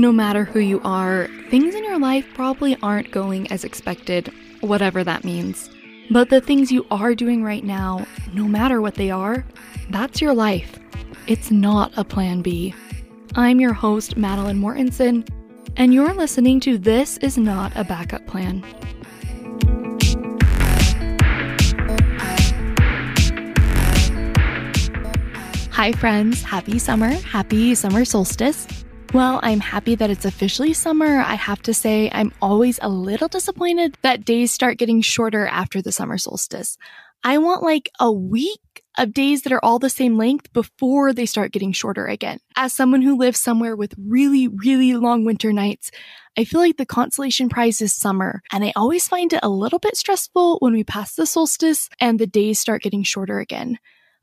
No matter who you are, things in your life probably aren't going as expected, whatever that means. But the things you are doing right now, no matter what they are, that's your life. It's not a plan B. I'm your host, Matilyn Mortensen, and you're listening to This Is Not a Backup Plan. Hi, friends. Happy summer. Happy summer solstice. Well, I'm happy that it's officially summer. I have to say, I'm always a little disappointed that days start getting shorter after the summer solstice. I want like a week of days that are all the same length before they start getting shorter again. As someone who lives somewhere with really, really long winter nights, I feel like the consolation prize is summer, and I always find it a little bit stressful when we pass the solstice and the days start getting shorter again.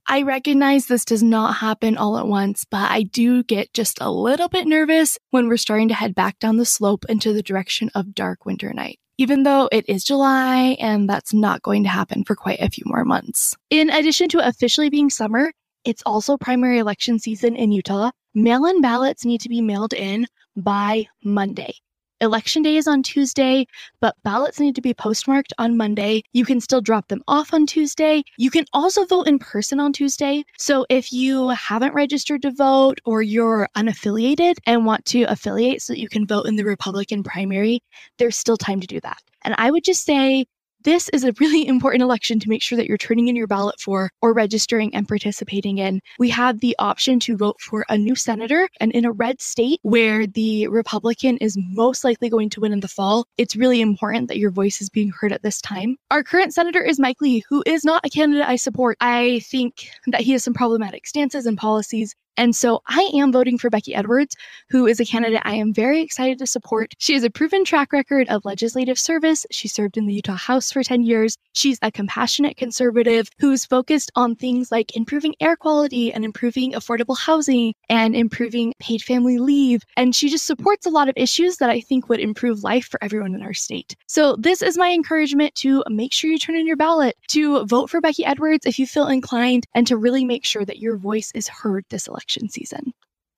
I recognize this does not happen all at once, but I do get just a little bit nervous when we're starting to head back down the slope into the direction of dark winter night. Even though it is July and that's not going to happen for quite a few more months. In addition to officially being summer, it's also primary election season in Utah. Mail in ballots need to be mailed in by Monday. Election day is on Tuesday, but ballots need to be postmarked on Monday. You can still drop them off on Tuesday. You can also vote in person on Tuesday. So if you haven't registered to vote or you're unaffiliated and want to affiliate so that you can vote in the Republican primary, there's still time to do that. And I would just say this is a really important election to make sure that you're turning in your ballot for or registering and participating in. We have the option to vote for a new senator, and in a red state where the Republican is most likely going to win in the fall, it's really important that your voice is being heard at this time. Our current senator is Mike Lee, who is not a candidate I support. I think that he has some problematic stances and policies and so I am voting for Becky Edwards, who is a candidate I am very excited to support. She has a proven track record of legislative service. She served in the Utah House for 10 years. She's a compassionate conservative who's focused on things like improving air quality and improving affordable housing and improving paid family leave. And she just supports a lot of issues that I think would improve life for everyone in our state. So this is my encouragement to make sure you turn in your ballot, to vote for Becky Edwards if you feel inclined, and to really make sure that your voice is heard this election election season.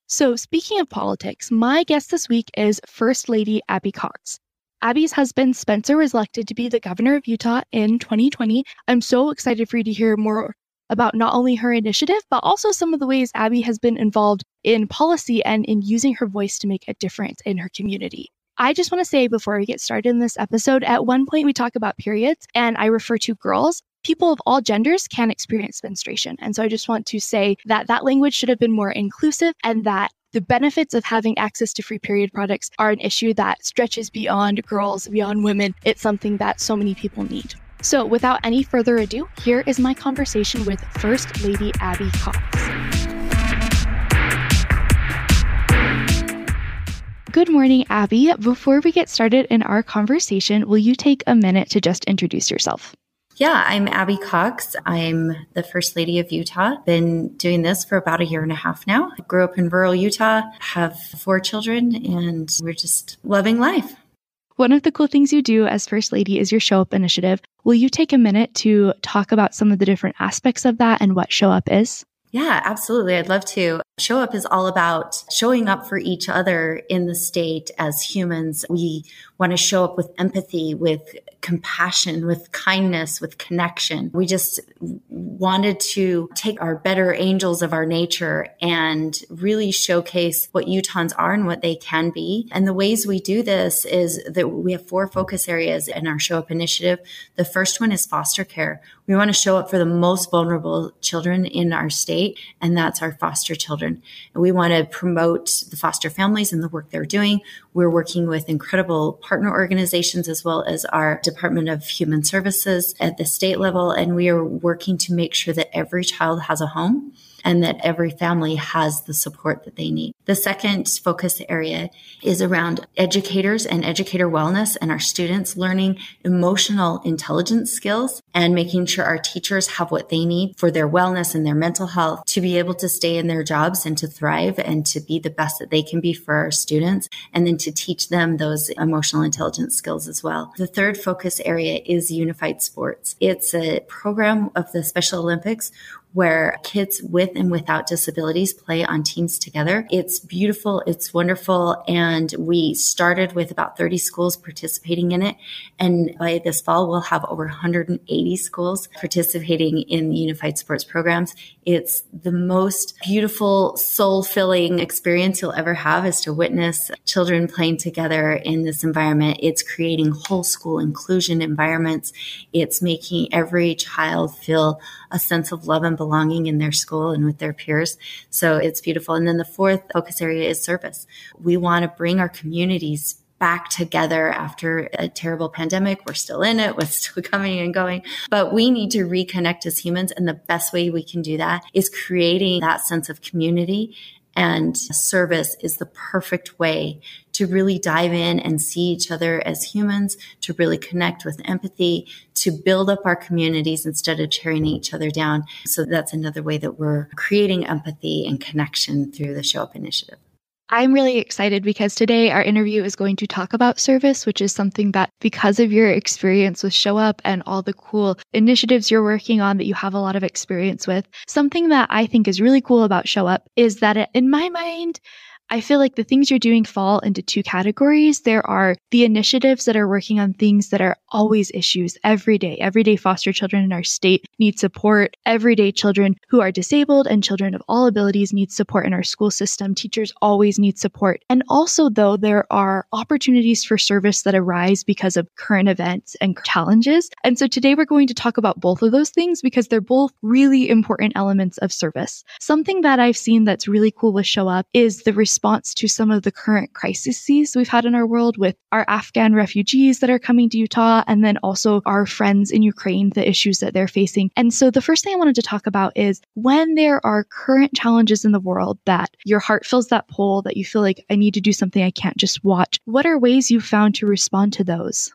So, speaking of politics, my guest this week is First Lady Abby Cox. Abby's husband, Spencer, was elected to be the governor of Utah in 2020. I'm so excited for you to hear more about not only her initiative, but also some of the ways Abby has been involved in policy and in using her voice to make a difference in her community. I just want to say before we get started in this episode, at one point we talk about periods and I refer to girls people of all genders can experience menstruation. And so I just want to say that that language should have been more inclusive and that the benefits of having access to free period products are an issue that stretches beyond girls, beyond women. It's something that so many people need. So, without any further ado, here is my conversation with First Lady Abby Cox. Good morning, Abby. Before we get started in our conversation, will you take a minute to just introduce yourself? Yeah, I'm Abby Cox. I'm the First Lady of Utah. Been doing this for about a year and a half now. Grew up in rural Utah, have four children, and we're just loving life. One of the cool things you do as First Lady is your Show Up initiative. Will you take a minute to talk about some of the different aspects of that and what Show Up is? Yeah, absolutely. I'd love to. Show Up is all about showing up for each other in the state as humans. We want to show up with empathy, with compassion, with kindness, with connection. We just wanted to take our better angels of our nature and really showcase what Utahns are and what they can be. And the ways we do this is that we have four focus areas in our Show Up initiative. The first one is foster care. We want to show up for the most vulnerable children in our state, and that's our foster children. And we want to promote the foster families and the work they're doing. We're working with incredible partner organizations as well as our Department of Human Services at the state level. And we are working to make sure that every child has a home and that every family has the support that they need. The second focus area is around educators and educator wellness and our students learning emotional intelligence skills and making sure our teachers have what they need for their wellness and their mental health to be able to stay in their jobs and to thrive and to be the best that they can be for our students and then to teach them those emotional intelligence skills as well. The third focus area is unified sports. It's a program of the Special Olympics where kids with and without disabilities play on teams together. It's beautiful. It's wonderful. And we started with about 30 schools participating in it. And by this fall, we'll have over 180 schools participating in unified sports programs. It's the most beautiful, soul filling experience you'll ever have is to witness children playing together in this environment. It's creating whole school inclusion environments. It's making every child feel a sense of love and belonging in their school and with their peers. So it's beautiful. And then the fourth focus area is service. We want to bring our communities back together after a terrible pandemic. We're still in it. We're still coming and going, but we need to reconnect as humans. And the best way we can do that is creating that sense of community and service is the perfect way to really dive in and see each other as humans, to really connect with empathy, to build up our communities instead of tearing each other down. So that's another way that we're creating empathy and connection through the Show Up Initiative. I'm really excited because today our interview is going to talk about service, which is something that, because of your experience with Show Up and all the cool initiatives you're working on that you have a lot of experience with, something that I think is really cool about Show Up is that, in my mind, I feel like the things you're doing fall into two categories. There are the initiatives that are working on things that are always issues every day. Everyday foster children in our state need support. Everyday children who are disabled and children of all abilities need support in our school system. Teachers always need support. And also, though, there are opportunities for service that arise because of current events and challenges. And so today we're going to talk about both of those things because they're both really important elements of service. Something that I've seen that's really cool with Show Up is the to some of the current crises we've had in our world with our Afghan refugees that are coming to Utah and then also our friends in Ukraine, the issues that they're facing. And so the first thing I wanted to talk about is when there are current challenges in the world that your heart fills that pull, that you feel like I need to do something, I can't just watch. What are ways you've found to respond to those?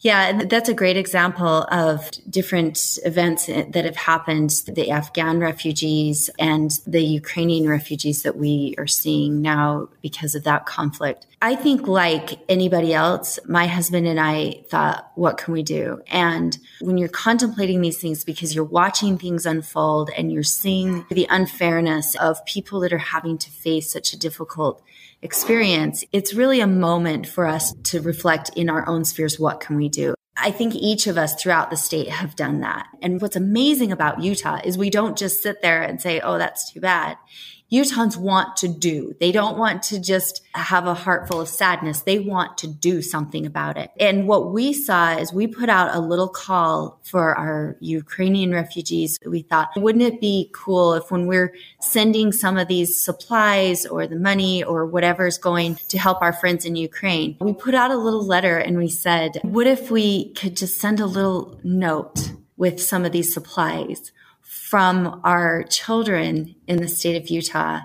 Yeah, that's a great example of different events that have happened the Afghan refugees and the Ukrainian refugees that we are seeing now because of that conflict. I think, like anybody else, my husband and I thought, what can we do? And when you're contemplating these things, because you're watching things unfold and you're seeing the unfairness of people that are having to face such a difficult experience, it's really a moment for us to reflect in our own spheres what can we do? I think each of us throughout the state have done that. And what's amazing about Utah is we don't just sit there and say, oh, that's too bad. Utahns want to do. They don't want to just have a heart full of sadness. They want to do something about it. And what we saw is we put out a little call for our Ukrainian refugees. We thought, wouldn't it be cool if when we're sending some of these supplies or the money or whatever is going to help our friends in Ukraine, we put out a little letter and we said, what if we could just send a little note with some of these supplies? From our children in the state of Utah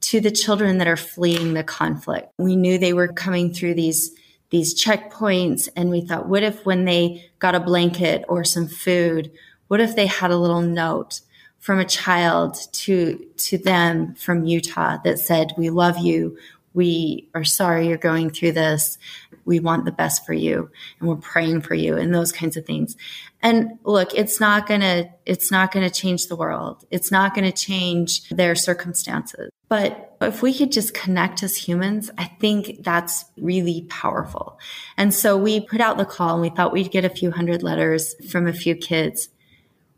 to the children that are fleeing the conflict. We knew they were coming through these these checkpoints and we thought what if when they got a blanket or some food, what if they had a little note from a child to to them from Utah that said we love you, we are sorry you're going through this. We want the best for you and we're praying for you and those kinds of things. And look, it's not going to it's not going to change the world. It's not going to change their circumstances. But if we could just connect as humans, I think that's really powerful. And so we put out the call and we thought we'd get a few hundred letters from a few kids.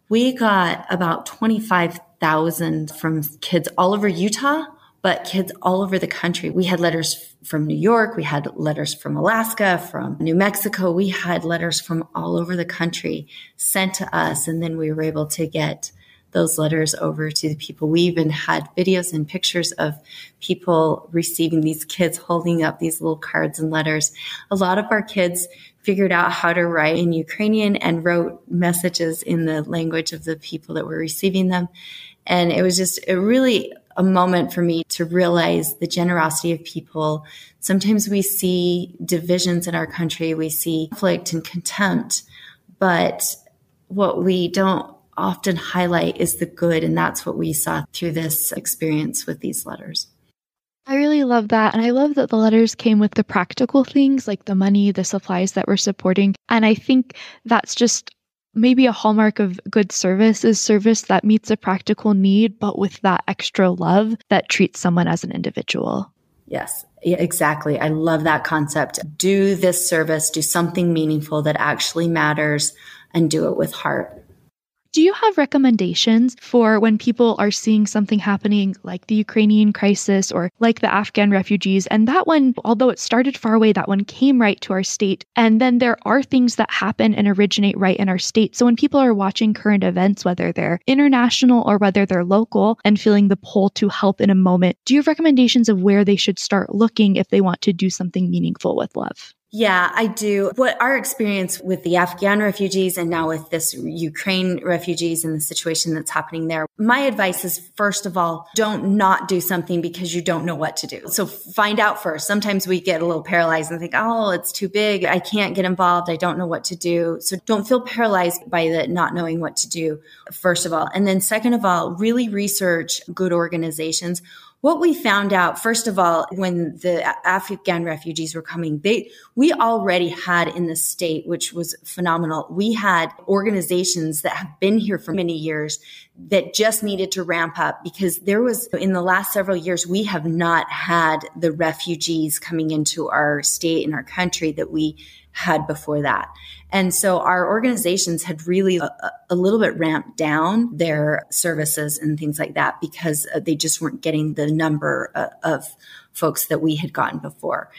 We got about 25,000 from kids all over Utah but kids all over the country. We had letters from New York, we had letters from Alaska, from New Mexico, we had letters from all over the country sent to us. And then we were able to get those letters over to the people. We even had videos and pictures of people receiving these kids holding up these little cards and letters. A lot of our kids figured out how to write in Ukrainian and wrote messages in the language of the people that were receiving them. And it was just a really a moment for me to realize the generosity of people. Sometimes we see divisions in our country, we see conflict and contempt, but what we don't often highlight is the good. And that's what we saw through this experience with these letters. I really love that. And I love that the letters came with the practical things like the money, the supplies that we're supporting. And I think that's just maybe a hallmark of good service is service that meets a practical need, but with that extra love that treats someone as an individual. Yes, yeah, exactly. I love that concept. Do this service, do something meaningful that actually matters, and do it with heart. Do you have recommendations for when people are seeing something happening like the Ukrainian crisis or like the Afghan refugees? And that one, although it started far away, that one came right to our state. And then there are things that happen and originate right in our state. So when people are watching current events, whether they're international or whether they're local and feeling the pull to help in a moment, do you have recommendations of where they should start looking if they want to do something meaningful with love? Yeah, I do. What our experience with the Afghan refugees and now with this Ukraine refugees and the situation that's happening there, my advice is first of all, don't not do something because you don't know what to do. So find out first. Sometimes we get a little paralyzed and think, oh, it's too big. I can't get involved. I don't know what to do. So don't feel paralyzed by the not knowing what to do, first of all. And then second of all, really research good organizations what we found out, first of all, when the Afghan refugees were coming, they, we already had in the state, which was phenomenal. We had organizations that have been here for many years that just needed to ramp up because there was in the last several years, we have not had the refugees coming into our state and our country that we had before that. And so our organizations had really a, uh, a, little bit ramped down their services and things like that because uh, they just weren't getting the number uh, of folks that we had gotten before.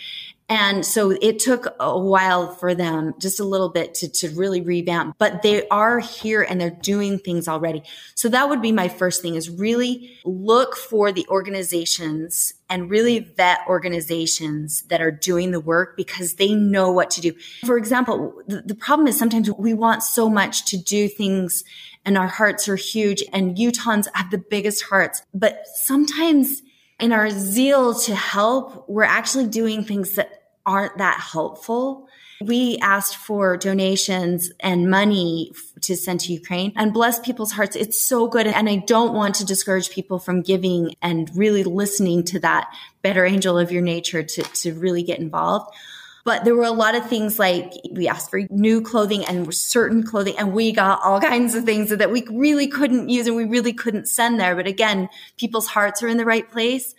And so it took a while for them, just a little bit to, to really revamp, but they are here and they're doing things already. So that would be my first thing is really look for the organizations and really vet organizations that are doing the work because they know what to do. For example, the, the problem is sometimes we want so much to do things and our hearts are huge and Utahns have the biggest hearts, but sometimes in our zeal to help, we're actually doing things that aren't that helpful. We asked for donations and money to send to Ukraine and bless people's hearts. It's so good. And I don't want to discourage people from giving and really listening to that better angel of your nature to, to really get involved. But there were a lot of things like we asked for new clothing and certain clothing, and we got all kinds of things that we really couldn't use and we really couldn't send there. But again, people's hearts are in the right place.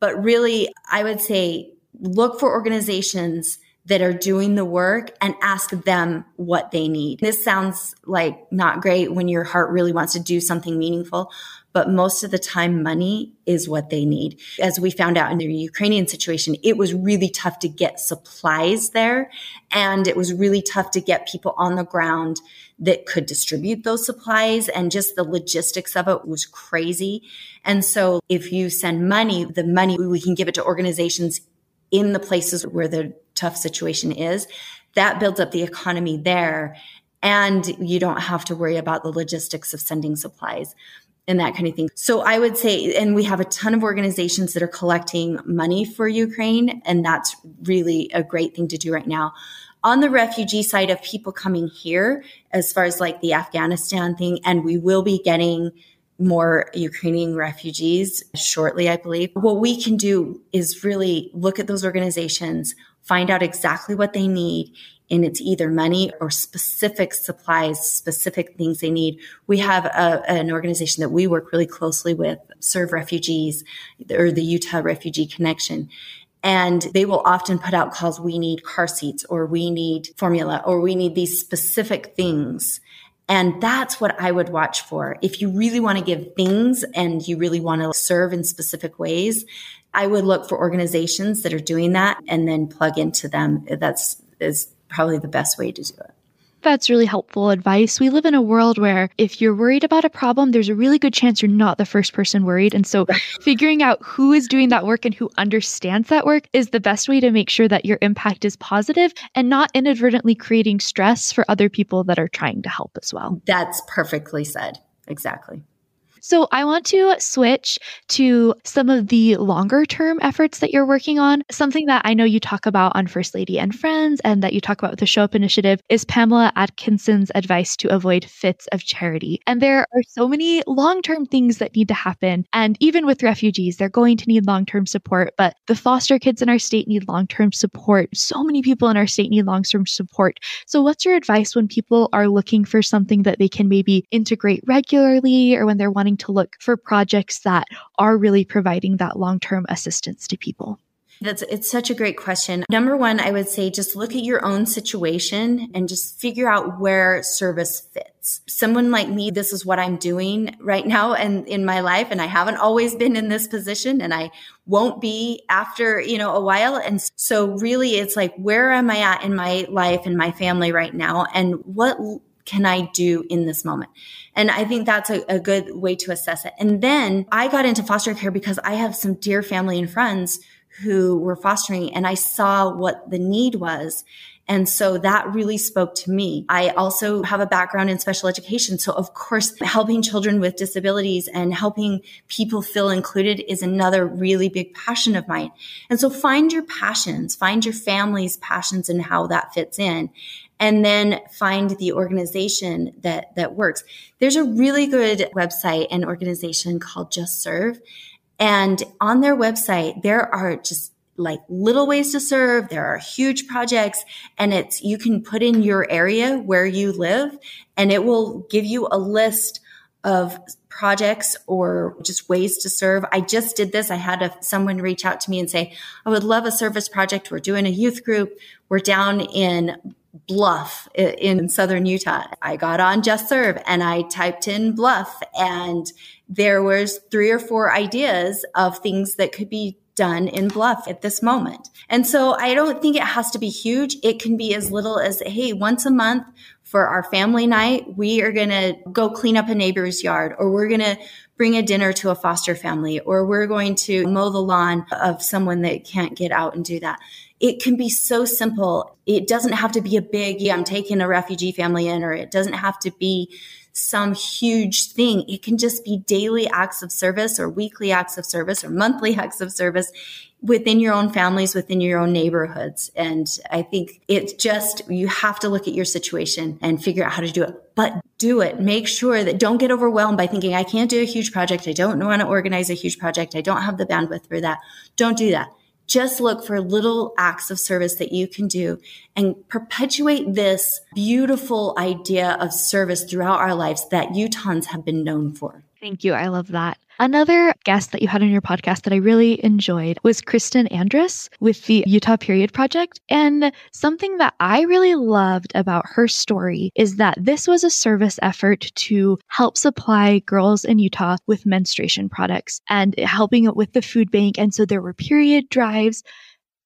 But really, I would say look for organizations that are doing the work and ask them what they need. This sounds like not great when your heart really wants to do something meaningful, but most of the time money is what they need. As we found out in the Ukrainian situation, it was really tough to get supplies there and it was really tough to get people on the ground that could distribute those supplies and just the logistics of it was crazy. And so if you send money, the money we can give it to organizations in the places where the tough situation is, that builds up the economy there. And you don't have to worry about the logistics of sending supplies and that kind of thing. So I would say, and we have a ton of organizations that are collecting money for Ukraine, and that's really a great thing to do right now. On the refugee side of people coming here, as far as like the Afghanistan thing, and we will be getting more Ukrainian refugees shortly, I believe. What we can do is really look at those organizations, find out exactly what they need, and it's either money or specific supplies, specific things they need. We have a, an organization that we work really closely with, Serve Refugees, or the Utah Refugee Connection. And they will often put out calls, we need car seats, or we need formula, or we need these specific things. And that's what I would watch for. If you really want to give things and you really want to serve in specific ways, I would look for organizations that are doing that and then plug into them. That's is probably the best way to do it. That's really helpful advice. We live in a world where if you're worried about a problem, there's a really good chance you're not the first person worried. And so figuring out who is doing that work and who understands that work is the best way to make sure that your impact is positive and not inadvertently creating stress for other people that are trying to help as well. That's perfectly said. Exactly. So I want to switch to some of the longer term efforts that you're working on. Something that I know you talk about on First Lady and Friends and that you talk about with the Show Up Initiative is Pamela Atkinson's advice to avoid fits of charity. And there are so many long term things that need to happen. And even with refugees, they're going to need long term support, but the foster kids in our state need long term support. So many people in our state need long term support. So, what's your advice when people are looking for something that they can maybe integrate regularly or when they're wanting to look for projects that are really providing that long term assistance to people? That's it's such a great question. Number one, I would say just look at your own situation and just figure out where service fits. Someone like me, this is what I'm doing right now and in my life. And I haven't always been in this position and I won't be after, you know, a while. And so really it's like, where am I at in my life and my family right now? And what can I do in this moment? And I think that's a, a, good way to assess it. And then I got into foster care because I have some dear family and friends who were fostering and I saw what the need was. And so that really spoke to me. I also have a background in special education. So of course, helping children with disabilities and helping people feel included is another really big passion of mine. And so find your passions, find your family's passions and how that fits in. And then find the organization that, that works. There's a really good website and organization called Just Serve. And on their website, there are just like little ways to serve. There are huge projects and it's, you can put in your area where you live and it will give you a list of projects or just ways to serve. I just did this. I had a, someone reach out to me and say, I would love a service project. We're doing a youth group. We're down in Bluff in southern Utah. I got on Just Serve and I typed in Bluff and there was three or four ideas of things that could be done in Bluff at this moment. And so I don't think it has to be huge. It can be as little as, Hey, once a month for our family night, we are going to go clean up a neighbor's yard or we're going to bring a dinner to a foster family or we're going to mow the lawn of someone that can't get out and do that it can be so simple. It doesn't have to be a big, yeah, I'm taking a refugee family in, or it doesn't have to be some huge thing. It can just be daily acts of service or weekly acts of service or monthly acts of service within your own families, within your own neighborhoods. And I think it's just, you have to look at your situation and figure out how to do it, but do it. Make sure that don't get overwhelmed by thinking, I can't do a huge project. I don't want to organize a huge project. I don't have the bandwidth for that. Don't do that just look for little acts of service that you can do and perpetuate this beautiful idea of service throughout our lives that Utahns have been known for. Thank you. I love that. Another guest that you had on your podcast that I really enjoyed was Kristen Andrus with the Utah Period Project. And something that I really loved about her story is that this was a service effort to help supply girls in Utah with menstruation products and helping it with the food bank. And so there were period drives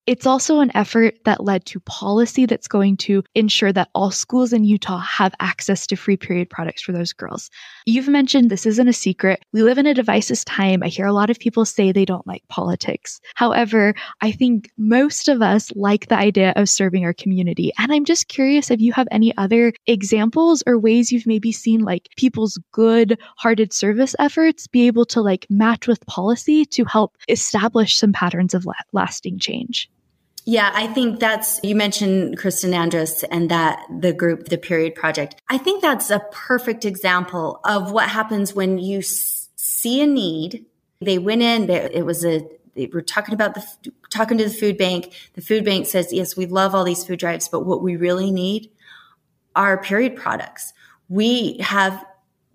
it's also an effort that led to policy that's going to ensure that all schools in Utah have access to free period products for those girls. You've mentioned this isn't a secret. We live in a devices time. I hear a lot of people say they don't like politics. However, I think most of us like the idea of serving our community. And I'm just curious if you have any other examples or ways you've maybe seen like people's good hearted service efforts be able to like match with policy to help establish some patterns of la- lasting change. Yeah, I think that's, you mentioned Kristen Andrus and that the group, the Period Project. I think that's a perfect example of what happens when you s- see a need. They went in, they, it was a, they were talking about the, talking to the food bank. The food bank says, yes, we love all these food drives, but what we really need are period products. We have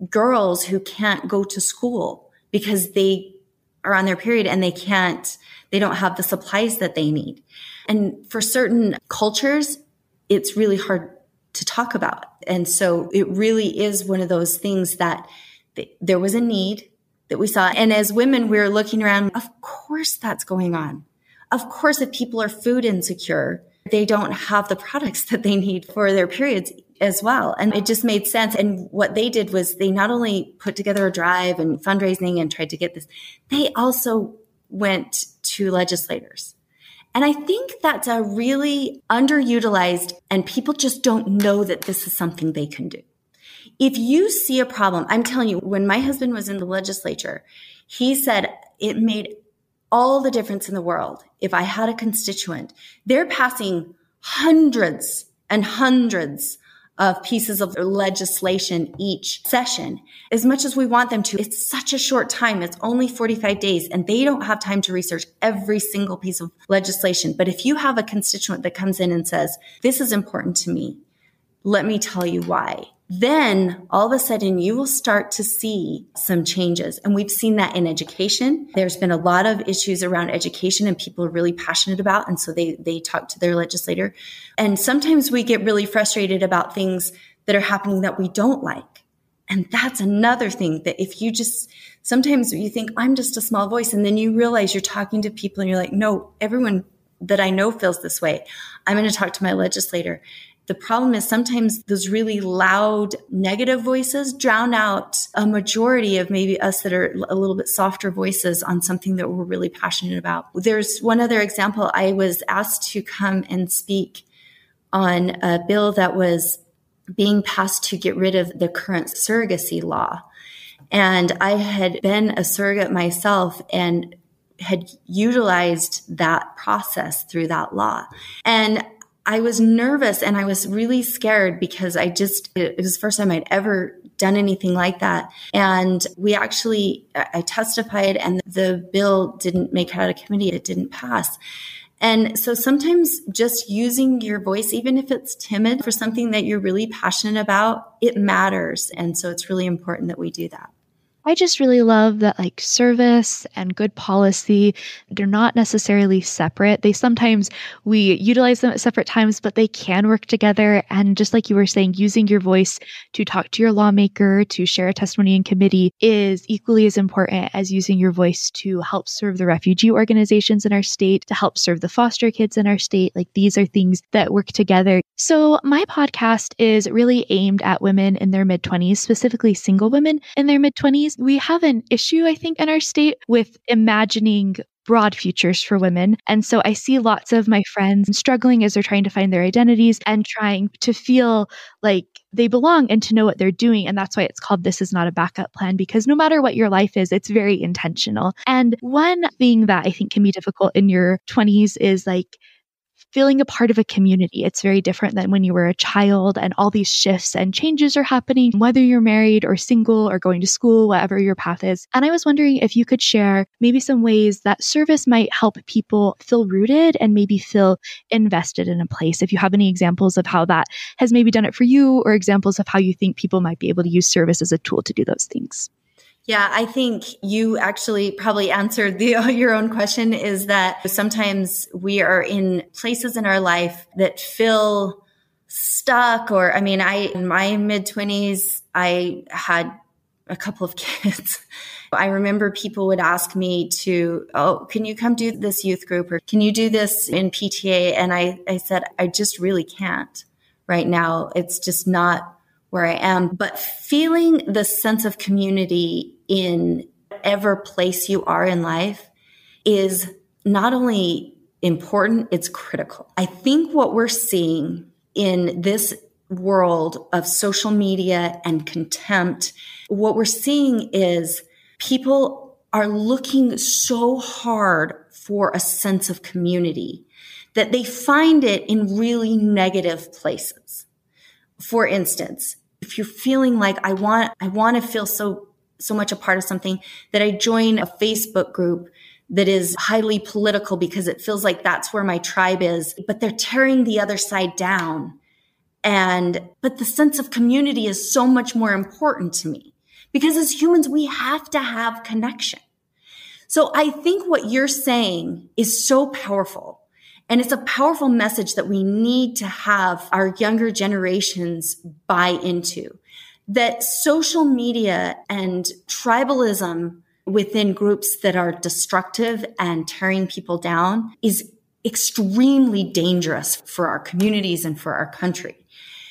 girls who can't go to school because they are on their period and they can't, they don't have the supplies that they need. And for certain cultures, it's really hard to talk about. And so it really is one of those things that th- there was a need that we saw. And as women, we are looking around, of course that's going on. Of course, if people are food insecure, they don't have the products that they need for their periods as well. And it just made sense. And what they did was they not only put together a drive and fundraising and tried to get this, they also went to legislators and I think that's a really underutilized and people just don't know that this is something they can do. If you see a problem, I'm telling you, when my husband was in the legislature, he said it made all the difference in the world if I had a constituent. They're passing hundreds and hundreds of pieces of legislation each session as much as we want them to. It's such a short time. It's only 45 days and they don't have time to research every single piece of legislation. But if you have a constituent that comes in and says, this is important to me, let me tell you why then all of a sudden you will start to see some changes. And we've seen that in education. There's been a lot of issues around education and people are really passionate about. And so they, they talk to their legislator. And sometimes we get really frustrated about things that are happening that we don't like. And that's another thing that if you just, sometimes you think I'm just a small voice and then you realize you're talking to people and you're like, no, everyone that I know feels this way. I'm going to talk to my legislator. The problem is sometimes those really loud negative voices drown out a majority of maybe us that are a little bit softer voices on something that we're really passionate about. There's one other example. I was asked to come and speak on a bill that was being passed to get rid of the current surrogacy law. And I had been a surrogate myself and had utilized that process through that law. And I was nervous and I was really scared because I just, it was the first time I'd ever done anything like that. And we actually, I testified and the bill didn't make it out of committee. It didn't pass. And so sometimes just using your voice, even if it's timid for something that you're really passionate about, it matters. And so it's really important that we do that. I just really love that like service and good policy, they're not necessarily separate. They sometimes we utilize them at separate times, but they can work together. And just like you were saying, using your voice to talk to your lawmaker, to share a testimony in committee is equally as important as using your voice to help serve the refugee organizations in our state, to help serve the foster kids in our state. Like these are things that work together. So my podcast is really aimed at women in their mid 20s, specifically single women in their mid 20s we have an issue, I think, in our state with imagining broad futures for women. And so I see lots of my friends struggling as they're trying to find their identities and trying to feel like they belong and to know what they're doing. And that's why it's called This Is Not a Backup Plan, because no matter what your life is, it's very intentional. And one thing that I think can be difficult in your 20s is like, feeling a part of a community. It's very different than when you were a child and all these shifts and changes are happening, whether you're married or single or going to school, whatever your path is. And I was wondering if you could share maybe some ways that service might help people feel rooted and maybe feel invested in a place. If you have any examples of how that has maybe done it for you or examples of how you think people might be able to use service as a tool to do those things. Yeah, I think you actually probably answered the, your own question is that sometimes we are in places in our life that feel stuck or I mean, I in my mid 20s I had a couple of kids. I remember people would ask me to, oh, can you come do this youth group or can you do this in PTA? And I, I said, I just really can't right now. It's just not where I am, but feeling the sense of community in whatever place you are in life is not only important, it's critical. I think what we're seeing in this world of social media and contempt, what we're seeing is people are looking so hard for a sense of community that they find it in really negative places. For instance, if you're feeling like I want, I want to feel so, so much a part of something that I join a Facebook group that is highly political because it feels like that's where my tribe is, but they're tearing the other side down. And, but the sense of community is so much more important to me because as humans, we have to have connection. So I think what you're saying is so powerful and it's a powerful message that we need to have our younger generations buy into that social media and tribalism within groups that are destructive and tearing people down is extremely dangerous for our communities and for our country.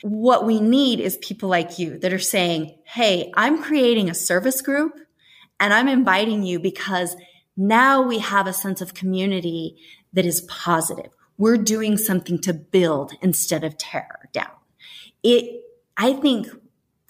What we need is people like you that are saying, Hey, I'm creating a service group and I'm inviting you because now we have a sense of community that is positive. We're doing something to build instead of tear down. It, I think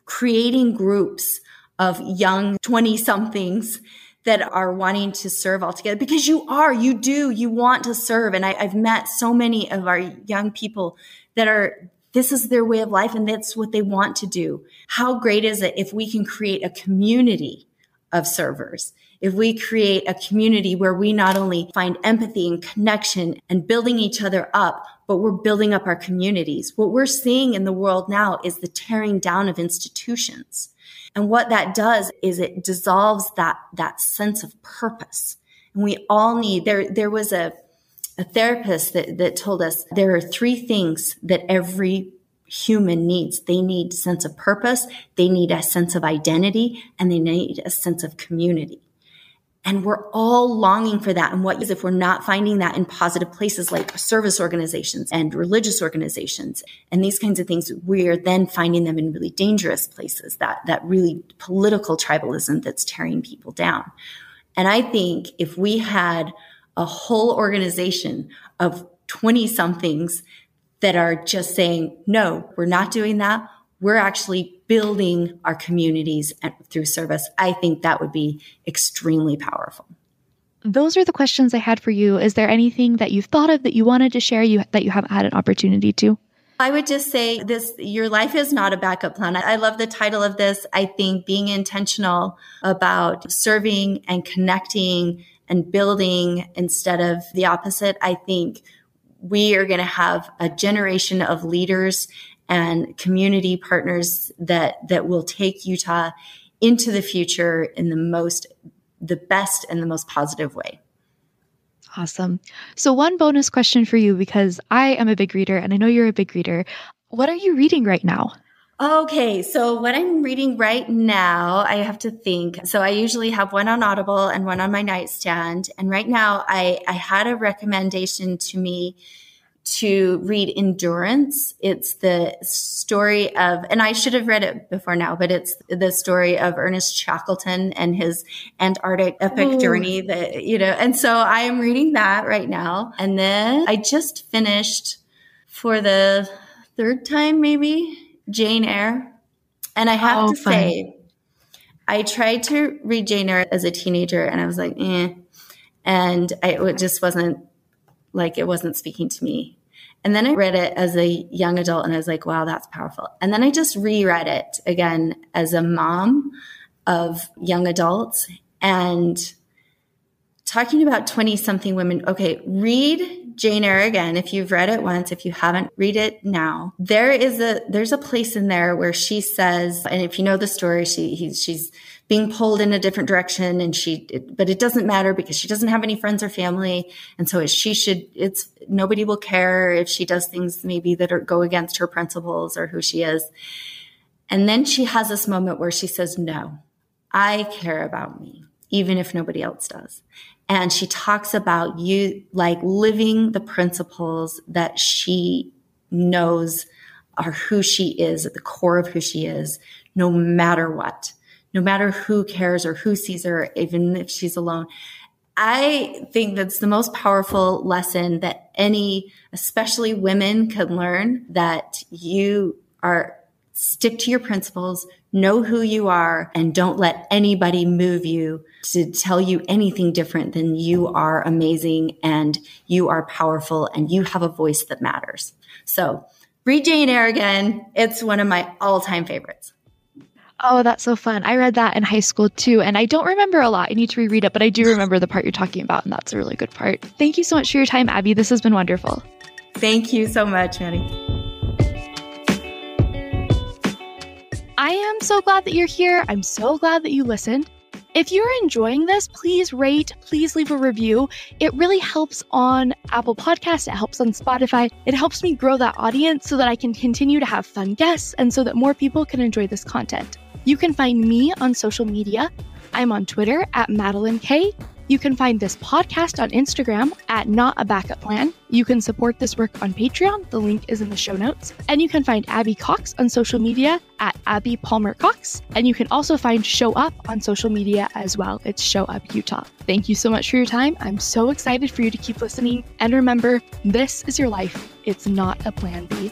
creating groups of young 20 somethings that are wanting to serve all together because you are, you do, you want to serve. And I, I've met so many of our young people that are, this is their way of life and that's what they want to do. How great is it if we can create a community of servers? If we create a community where we not only find empathy and connection and building each other up, but we're building up our communities. What we're seeing in the world now is the tearing down of institutions. And what that does is it dissolves that, that sense of purpose. And we all need, there, there was a, a therapist that, that told us there are three things that every human needs. They need sense of purpose. They need a sense of identity and they need a sense of community. And we're all longing for that. And what is if we're not finding that in positive places like service organizations and religious organizations and these kinds of things, we are then finding them in really dangerous places, that, that really political tribalism that's tearing people down. And I think if we had a whole organization of 20 somethings that are just saying, no, we're not doing that we're actually building our communities through service. I think that would be extremely powerful. Those are the questions I had for you. Is there anything that you've thought of that you wanted to share you that you haven't had an opportunity to? I would just say this your life is not a backup plan. I love the title of this. I think being intentional about serving and connecting and building instead of the opposite. I think we are going to have a generation of leaders and community partners that that will take Utah into the future in the most the best and the most positive way. Awesome. So one bonus question for you because I am a big reader and I know you're a big reader. What are you reading right now? Okay, so what I'm reading right now, I have to think. So I usually have one on Audible and one on my nightstand. And right now I, I had a recommendation to me to read Endurance. It's the story of, and I should have read it before now, but it's the story of Ernest Shackleton and his Antarctic epic Ooh. journey that, you know, and so I am reading that right now. And then I just finished for the third time, maybe Jane Eyre. And I have oh, to fun. say, I tried to read Jane Eyre as a teenager and I was like, eh. And I, it just wasn't like it wasn't speaking to me and then I read it as a young adult and I was like, wow, that's powerful. And then I just reread it again as a mom of young adults and talking about 20 something women. Okay, read Jane Eyre again. If you've read it once, if you haven't, read it now. There is a, there's a place in there where she says, and if you know the story, she, he, she's being pulled in a different direction and she it, but it doesn't matter because she doesn't have any friends or family. And so she should it's nobody will care if she does things maybe that are, go against her principles or who she is. And then she has this moment where she says no i care about me even if nobody else does. And she talks about you like living the principles that she knows are who she is at the core of who she is no matter what no matter who cares or who sees her, even if she's alone. I think that's the most powerful lesson that any, especially women, can learn that you are stick to your principles, know who you are, and don't let anybody move you to tell you anything different than you are amazing and you are powerful and you have a voice that matters. So read Jane Eyre again. It's one of my all time favorites. Oh, that's so fun. I read that in high school too, and I don't remember a lot. I need to reread it, but I do remember the part you're talking about, and that's a really good part. Thank you so much for your time, Abby. This has been wonderful. Thank you so much, Maddie. I am so glad that you're here. I'm so glad that you listened. If you're enjoying this, please rate, please leave a review. It really helps on Apple Podcasts, it helps on Spotify. It helps me grow that audience so that I can continue to have fun guests and so that more people can enjoy this content. You can find me on social media. I'm on Twitter at Matilyn K. You can find this podcast on Instagram at Not a Backup Plan. You can support this work on Patreon. The link is in the show notes. And you can find Abby Cox on social media at Abby Palmer Cox. And you can also find Show Up on social media as well. It's Show Up Utah. Thank you so much for your time. I'm so excited for you to keep listening. And remember, this is your life. It's not a plan B.